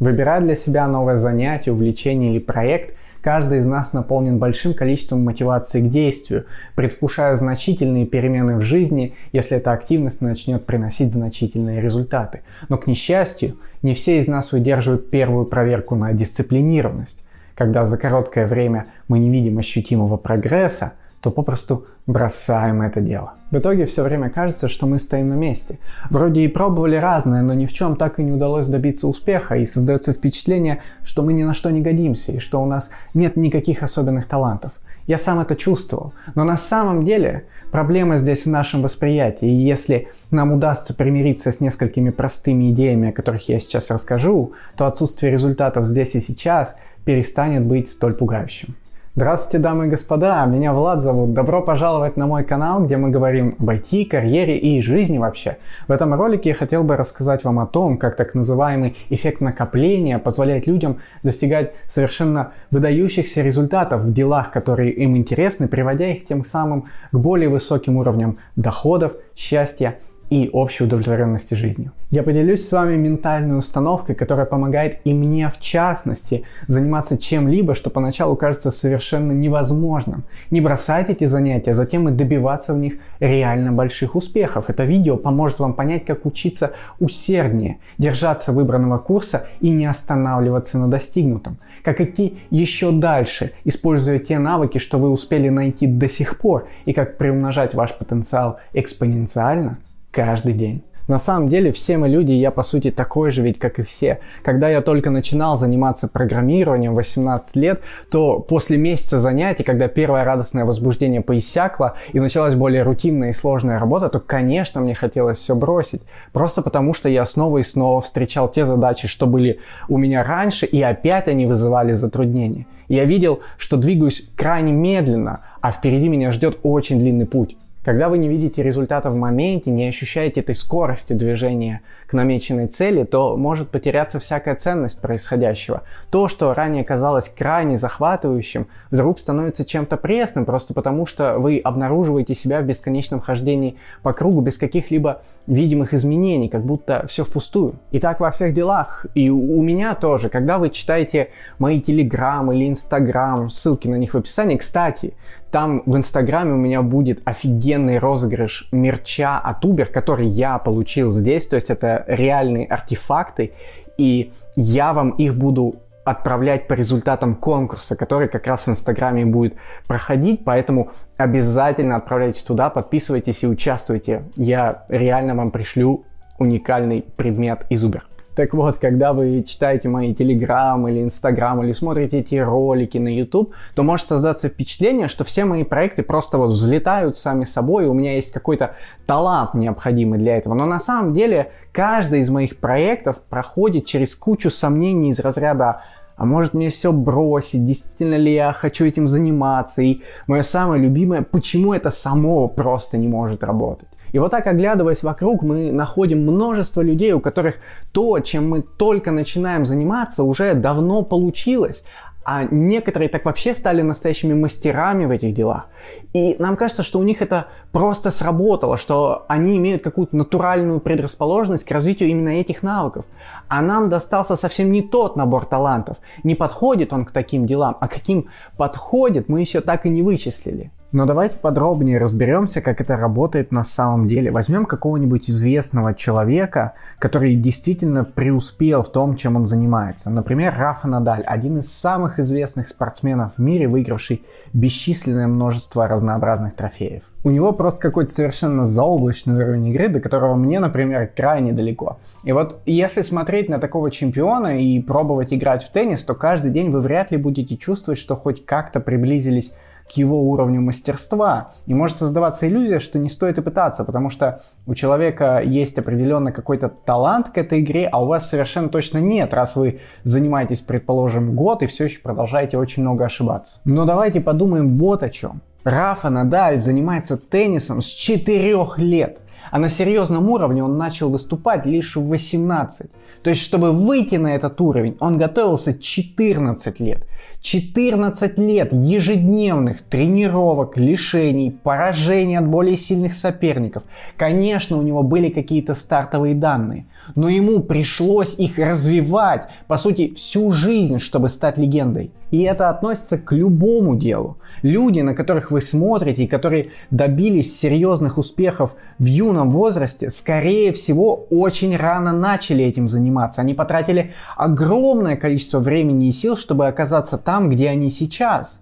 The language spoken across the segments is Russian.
Выбирая для себя новое занятие, увлечение или проект, каждый из нас наполнен большим количеством мотивации к действию, предвкушая значительные перемены в жизни, если эта активность начнет приносить значительные результаты. Но, к несчастью, не все из нас выдерживают первую проверку на дисциплинированность. Когда за короткое время мы не видим ощутимого прогресса, то попросту бросаем это дело. В итоге все время кажется, что мы стоим на месте. Вроде и пробовали разное, но ни в чем так и не удалось добиться успеха, и создается впечатление, что мы ни на что не годимся, и что у нас нет никаких особенных талантов. Я сам это чувствовал. Но на самом деле проблема здесь в нашем восприятии. И если нам удастся примириться с несколькими простыми идеями, о которых я сейчас расскажу, то отсутствие результатов здесь и сейчас перестанет быть столь пугающим. Здравствуйте, дамы и господа, меня Влад зовут. Добро пожаловать на мой канал, где мы говорим об IT, карьере и жизни вообще. В этом ролике я хотел бы рассказать вам о том, как так называемый эффект накопления позволяет людям достигать совершенно выдающихся результатов в делах, которые им интересны, приводя их тем самым к более высоким уровням доходов, счастья и общей удовлетворенности жизнью. Я поделюсь с вами ментальной установкой, которая помогает и мне в частности заниматься чем-либо, что поначалу кажется совершенно невозможным. Не бросать эти занятия, а затем и добиваться в них реально больших успехов. Это видео поможет вам понять, как учиться усерднее, держаться выбранного курса и не останавливаться на достигнутом. Как идти еще дальше, используя те навыки, что вы успели найти до сих пор, и как приумножать ваш потенциал экспоненциально каждый день. На самом деле все мы люди, я по сути такой же ведь, как и все. Когда я только начинал заниматься программированием 18 лет, то после месяца занятий, когда первое радостное возбуждение поиссякло и началась более рутинная и сложная работа, то, конечно, мне хотелось все бросить. Просто потому, что я снова и снова встречал те задачи, что были у меня раньше, и опять они вызывали затруднения. Я видел, что двигаюсь крайне медленно, а впереди меня ждет очень длинный путь. Когда вы не видите результата в моменте, не ощущаете этой скорости движения к намеченной цели, то может потеряться всякая ценность происходящего. То, что ранее казалось крайне захватывающим, вдруг становится чем-то пресным, просто потому что вы обнаруживаете себя в бесконечном хождении по кругу без каких-либо видимых изменений, как будто все впустую. И так во всех делах. И у меня тоже. Когда вы читаете мои телеграм или инстаграм, ссылки на них в описании, кстати, там в Инстаграме у меня будет офигенный розыгрыш мерча от Uber, который я получил здесь. То есть это реальные артефакты. И я вам их буду отправлять по результатам конкурса, который как раз в Инстаграме будет проходить, поэтому обязательно отправляйтесь туда, подписывайтесь и участвуйте. Я реально вам пришлю уникальный предмет из Uber. Так вот, когда вы читаете мои телеграм или инстаграм или смотрите эти ролики на YouTube, то может создаться впечатление, что все мои проекты просто вот взлетают сами собой, у меня есть какой-то талант необходимый для этого. Но на самом деле каждый из моих проектов проходит через кучу сомнений из разряда а может мне все бросить, действительно ли я хочу этим заниматься, и мое самое любимое, почему это само просто не может работать. И вот так, оглядываясь вокруг, мы находим множество людей, у которых то, чем мы только начинаем заниматься, уже давно получилось, а некоторые так вообще стали настоящими мастерами в этих делах. И нам кажется, что у них это просто сработало, что они имеют какую-то натуральную предрасположенность к развитию именно этих навыков. А нам достался совсем не тот набор талантов. Не подходит он к таким делам, а каким подходит, мы еще так и не вычислили. Но давайте подробнее разберемся, как это работает на самом деле. Возьмем какого-нибудь известного человека, который действительно преуспел в том, чем он занимается. Например, Рафа Надаль, один из самых известных спортсменов в мире, выигравший бесчисленное множество разнообразных трофеев. У него просто какой-то совершенно заоблачный уровень игры, до которого мне, например, крайне далеко. И вот если смотреть на такого чемпиона и пробовать играть в теннис, то каждый день вы вряд ли будете чувствовать, что хоть как-то приблизились к его уровню мастерства. И может создаваться иллюзия, что не стоит и пытаться, потому что у человека есть определенно какой-то талант к этой игре, а у вас совершенно точно нет, раз вы занимаетесь, предположим, год и все еще продолжаете очень много ошибаться. Но давайте подумаем вот о чем. Рафа Надаль занимается теннисом с 4 лет. А на серьезном уровне он начал выступать лишь в 18. То есть, чтобы выйти на этот уровень, он готовился 14 лет. 14 лет ежедневных тренировок, лишений, поражений от более сильных соперников. Конечно, у него были какие-то стартовые данные, но ему пришлось их развивать, по сути, всю жизнь, чтобы стать легендой. И это относится к любому делу. Люди, на которых вы смотрите и которые добились серьезных успехов в юном возрасте, скорее всего, очень рано начали этим заниматься. Они потратили огромное количество времени и сил, чтобы оказаться там, где они сейчас.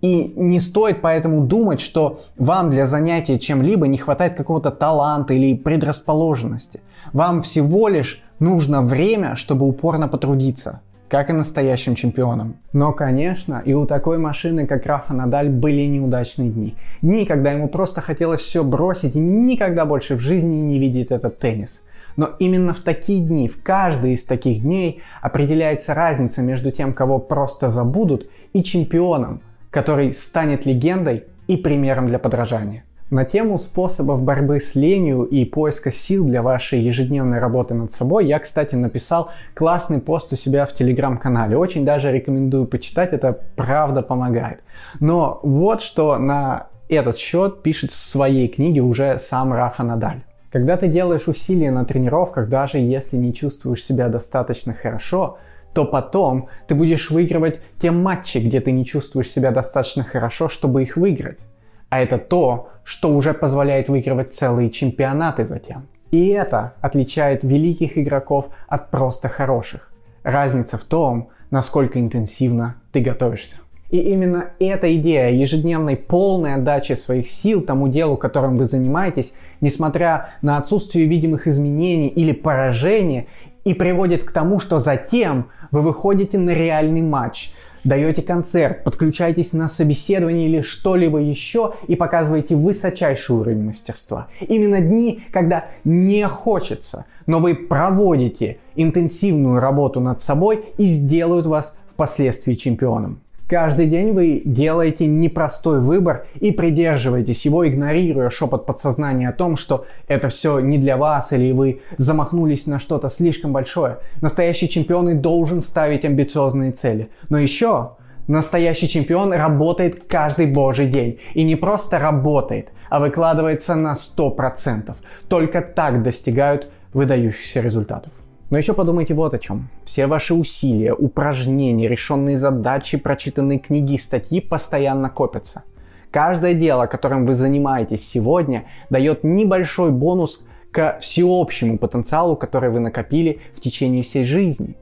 И не стоит поэтому думать, что вам для занятия чем-либо не хватает какого-то таланта или предрасположенности. Вам всего лишь нужно время, чтобы упорно потрудиться как и настоящим чемпионом. Но, конечно, и у такой машины, как Рафа Надаль, были неудачные дни. Дни, когда ему просто хотелось все бросить и никогда больше в жизни не видеть этот теннис. Но именно в такие дни, в каждый из таких дней определяется разница между тем, кого просто забудут, и чемпионом, который станет легендой и примером для подражания. На тему способов борьбы с ленью и поиска сил для вашей ежедневной работы над собой я, кстати, написал классный пост у себя в телеграм-канале. Очень даже рекомендую почитать, это правда помогает. Но вот что на этот счет пишет в своей книге уже сам Рафа Надаль. Когда ты делаешь усилия на тренировках, даже если не чувствуешь себя достаточно хорошо, то потом ты будешь выигрывать те матчи, где ты не чувствуешь себя достаточно хорошо, чтобы их выиграть. А это то, что уже позволяет выигрывать целые чемпионаты затем. И это отличает великих игроков от просто хороших. Разница в том, насколько интенсивно ты готовишься. И именно эта идея ежедневной полной отдачи своих сил тому делу, которым вы занимаетесь, несмотря на отсутствие видимых изменений или поражения, и приводит к тому, что затем вы выходите на реальный матч, даете концерт, подключаетесь на собеседование или что-либо еще и показываете высочайший уровень мастерства. Именно дни, когда не хочется, но вы проводите интенсивную работу над собой и сделают вас впоследствии чемпионом. Каждый день вы делаете непростой выбор и придерживаетесь его, игнорируя шепот подсознания о том, что это все не для вас или вы замахнулись на что-то слишком большое. Настоящий чемпион и должен ставить амбициозные цели. Но еще Настоящий чемпион работает каждый божий день. И не просто работает, а выкладывается на 100%. Только так достигают выдающихся результатов. Но еще подумайте вот о чем. Все ваши усилия, упражнения, решенные задачи, прочитанные книги статьи постоянно копятся. Каждое дело, которым вы занимаетесь сегодня, дает небольшой бонус к всеобщему потенциалу, который вы накопили в течение всей жизни.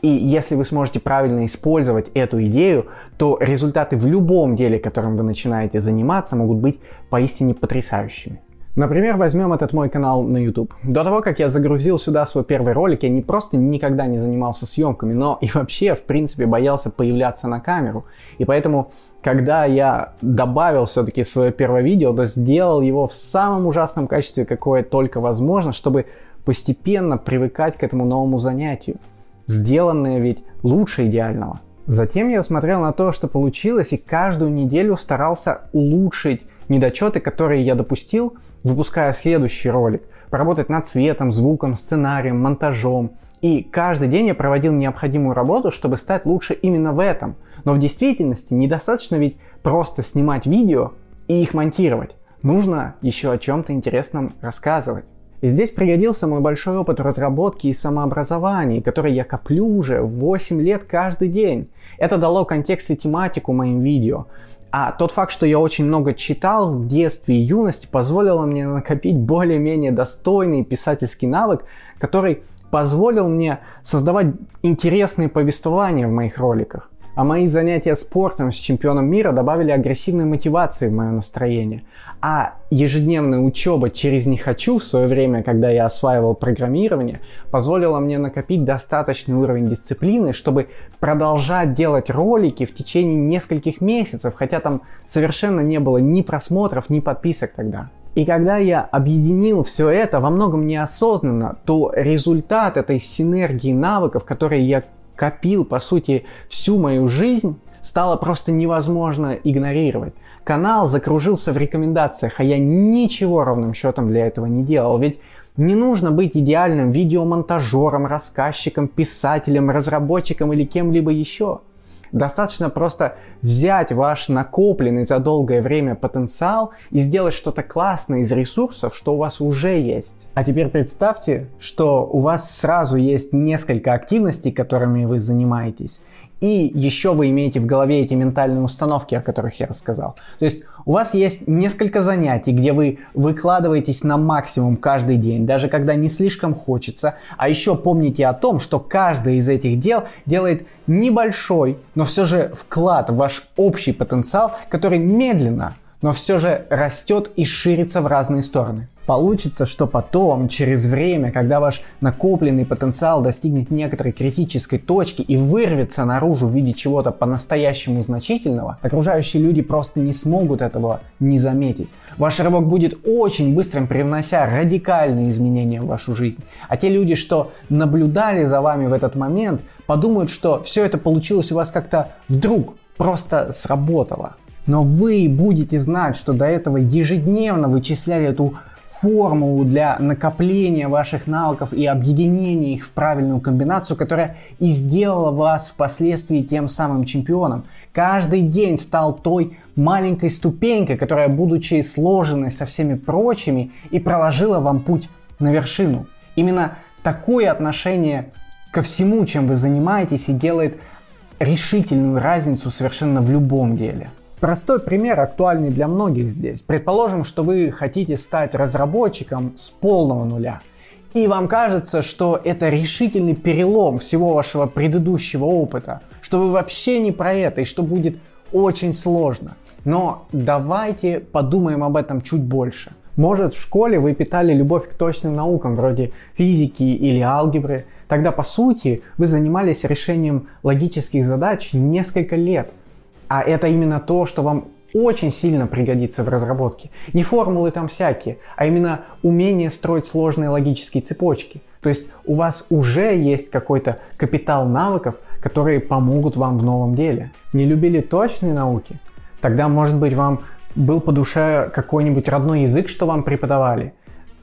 И если вы сможете правильно использовать эту идею, то результаты в любом деле, которым вы начинаете заниматься, могут быть поистине потрясающими. Например, возьмем этот мой канал на YouTube. До того, как я загрузил сюда свой первый ролик, я не просто никогда не занимался съемками, но и вообще, в принципе, боялся появляться на камеру. И поэтому, когда я добавил все-таки свое первое видео, то сделал его в самом ужасном качестве, какое только возможно, чтобы постепенно привыкать к этому новому занятию. Сделанное ведь лучше идеального. Затем я смотрел на то, что получилось, и каждую неделю старался улучшить недочеты, которые я допустил, выпуская следующий ролик, поработать над цветом, звуком, сценарием, монтажом. И каждый день я проводил необходимую работу, чтобы стать лучше именно в этом. Но в действительности недостаточно ведь просто снимать видео и их монтировать. Нужно еще о чем-то интересном рассказывать. И здесь пригодился мой большой опыт разработки и самообразования, который я коплю уже 8 лет каждый день. Это дало контекст и тематику моим видео. А тот факт, что я очень много читал в детстве и юности, позволило мне накопить более-менее достойный писательский навык, который позволил мне создавать интересные повествования в моих роликах. А мои занятия спортом с чемпионом мира добавили агрессивной мотивации в мое настроение. А ежедневная учеба через «не хочу» в свое время, когда я осваивал программирование, позволила мне накопить достаточный уровень дисциплины, чтобы продолжать делать ролики в течение нескольких месяцев, хотя там совершенно не было ни просмотров, ни подписок тогда. И когда я объединил все это во многом неосознанно, то результат этой синергии навыков, которые я копил, по сути, всю мою жизнь, стало просто невозможно игнорировать. канал закружился в рекомендациях, а я ничего ровным счетом для этого не делал. Ведь не нужно быть идеальным видеомонтажером, рассказчиком, писателем, разработчиком или кем-либо еще. Достаточно просто взять ваш накопленный за долгое время потенциал и сделать что-то классное из ресурсов, что у вас уже есть. А теперь представьте, что у вас сразу есть несколько активностей, которыми вы занимаетесь, и еще вы имеете в голове эти ментальные установки, о которых я рассказал. То есть у вас есть несколько занятий, где вы выкладываетесь на максимум каждый день, даже когда не слишком хочется. А еще помните о том, что каждое из этих дел делает небольшой, но все же вклад в ваш общий потенциал, который медленно, но все же растет и ширится в разные стороны. Получится, что потом, через время, когда ваш накопленный потенциал достигнет некоторой критической точки и вырвется наружу в виде чего-то по-настоящему значительного, окружающие люди просто не смогут этого не заметить. Ваш рывок будет очень быстрым, привнося радикальные изменения в вашу жизнь. А те люди, что наблюдали за вами в этот момент, подумают, что все это получилось у вас как-то вдруг, просто сработало. Но вы будете знать, что до этого ежедневно вычисляли эту формулу для накопления ваших навыков и объединения их в правильную комбинацию, которая и сделала вас впоследствии тем самым чемпионом. Каждый день стал той маленькой ступенькой, которая, будучи сложенной со всеми прочими, и проложила вам путь на вершину. Именно такое отношение ко всему, чем вы занимаетесь, и делает решительную разницу совершенно в любом деле. Простой пример, актуальный для многих здесь. Предположим, что вы хотите стать разработчиком с полного нуля. И вам кажется, что это решительный перелом всего вашего предыдущего опыта, что вы вообще не про это и что будет очень сложно. Но давайте подумаем об этом чуть больше. Может, в школе вы питали любовь к точным наукам, вроде физики или алгебры. Тогда, по сути, вы занимались решением логических задач несколько лет – а это именно то, что вам очень сильно пригодится в разработке. Не формулы там всякие, а именно умение строить сложные логические цепочки. То есть у вас уже есть какой-то капитал навыков, которые помогут вам в новом деле. Не любили точные науки? Тогда, может быть, вам был по душе какой-нибудь родной язык, что вам преподавали.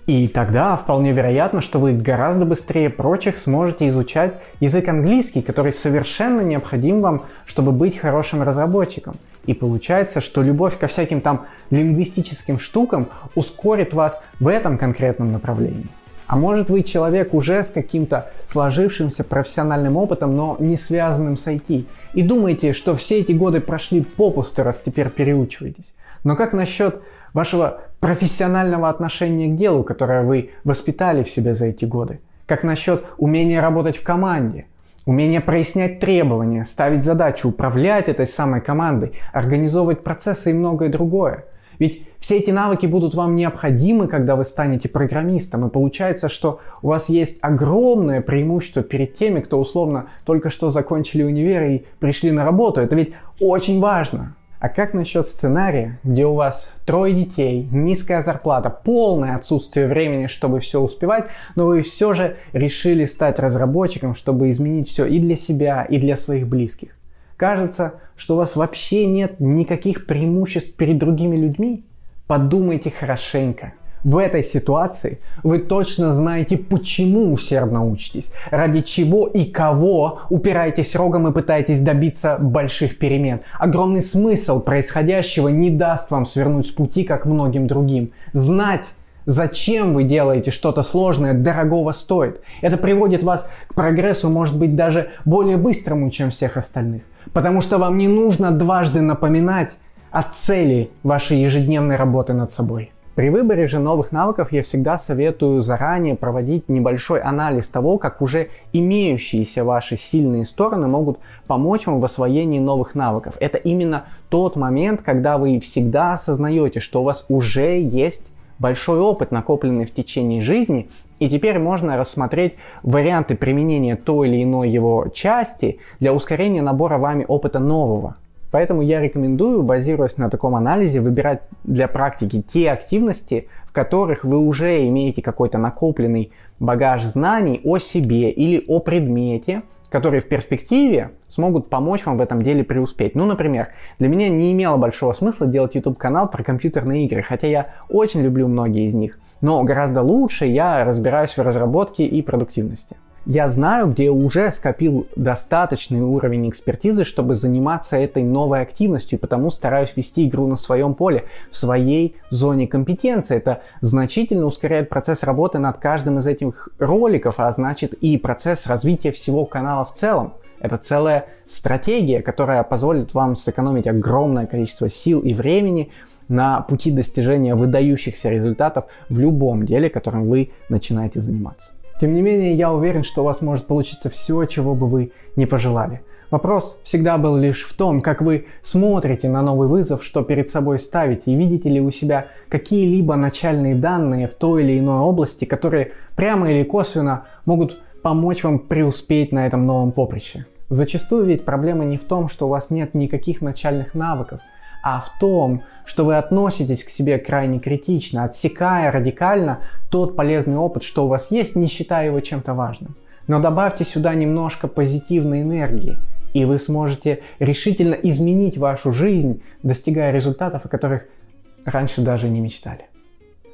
И тогда вполне вероятно, что вы гораздо быстрее прочих сможете изучать язык английский, который совершенно необходим вам, чтобы быть хорошим разработчиком. И получается, что любовь ко всяким там лингвистическим штукам ускорит вас в этом конкретном направлении. А может вы человек уже с каким-то сложившимся профессиональным опытом, но не связанным с IT. И думаете, что все эти годы прошли попусту, раз теперь переучиваетесь. Но как насчет вашего профессионального отношения к делу, которое вы воспитали в себе за эти годы? Как насчет умения работать в команде? Умение прояснять требования, ставить задачи, управлять этой самой командой, организовывать процессы и многое другое. Ведь все эти навыки будут вам необходимы, когда вы станете программистом. И получается, что у вас есть огромное преимущество перед теми, кто условно только что закончили универ и пришли на работу. Это ведь очень важно. А как насчет сценария, где у вас трое детей, низкая зарплата, полное отсутствие времени, чтобы все успевать, но вы все же решили стать разработчиком, чтобы изменить все и для себя, и для своих близких? Кажется, что у вас вообще нет никаких преимуществ перед другими людьми? Подумайте хорошенько – в этой ситуации вы точно знаете, почему усердно учитесь, ради чего и кого упираетесь рогом и пытаетесь добиться больших перемен. Огромный смысл происходящего не даст вам свернуть с пути, как многим другим. Знать Зачем вы делаете что-то сложное, дорогого стоит? Это приводит вас к прогрессу, может быть, даже более быстрому, чем всех остальных. Потому что вам не нужно дважды напоминать о цели вашей ежедневной работы над собой. При выборе же новых навыков я всегда советую заранее проводить небольшой анализ того, как уже имеющиеся ваши сильные стороны могут помочь вам в освоении новых навыков. Это именно тот момент, когда вы всегда осознаете, что у вас уже есть большой опыт, накопленный в течение жизни, и теперь можно рассмотреть варианты применения той или иной его части для ускорения набора вами опыта нового. Поэтому я рекомендую, базируясь на таком анализе, выбирать для практики те активности, в которых вы уже имеете какой-то накопленный багаж знаний о себе или о предмете, которые в перспективе смогут помочь вам в этом деле преуспеть. Ну, например, для меня не имело большого смысла делать YouTube-канал про компьютерные игры, хотя я очень люблю многие из них. Но гораздо лучше я разбираюсь в разработке и продуктивности. Я знаю, где уже скопил достаточный уровень экспертизы, чтобы заниматься этой новой активностью, потому стараюсь вести игру на своем поле, в своей зоне компетенции. Это значительно ускоряет процесс работы над каждым из этих роликов, а значит и процесс развития всего канала в целом. Это целая стратегия, которая позволит вам сэкономить огромное количество сил и времени на пути достижения выдающихся результатов в любом деле, которым вы начинаете заниматься. Тем не менее, я уверен, что у вас может получиться все, чего бы вы не пожелали. Вопрос всегда был лишь в том, как вы смотрите на новый вызов, что перед собой ставите, и видите ли у себя какие-либо начальные данные в той или иной области, которые прямо или косвенно могут помочь вам преуспеть на этом новом поприще. Зачастую ведь проблема не в том, что у вас нет никаких начальных навыков – а в том, что вы относитесь к себе крайне критично, отсекая радикально тот полезный опыт, что у вас есть, не считая его чем-то важным. Но добавьте сюда немножко позитивной энергии, и вы сможете решительно изменить вашу жизнь, достигая результатов, о которых раньше даже не мечтали.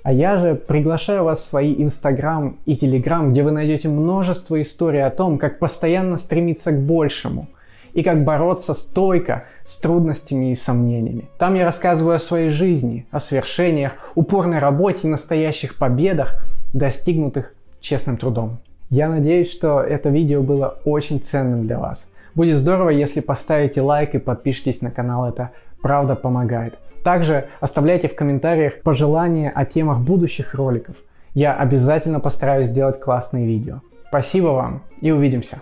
А я же приглашаю вас в свои Инстаграм и Телеграм, где вы найдете множество историй о том, как постоянно стремиться к большему – и как бороться стойко с трудностями и сомнениями. Там я рассказываю о своей жизни, о свершениях, упорной работе и настоящих победах, достигнутых честным трудом. Я надеюсь, что это видео было очень ценным для вас. Будет здорово, если поставите лайк и подпишитесь на канал, это правда помогает. Также оставляйте в комментариях пожелания о темах будущих роликов. Я обязательно постараюсь сделать классные видео. Спасибо вам и увидимся.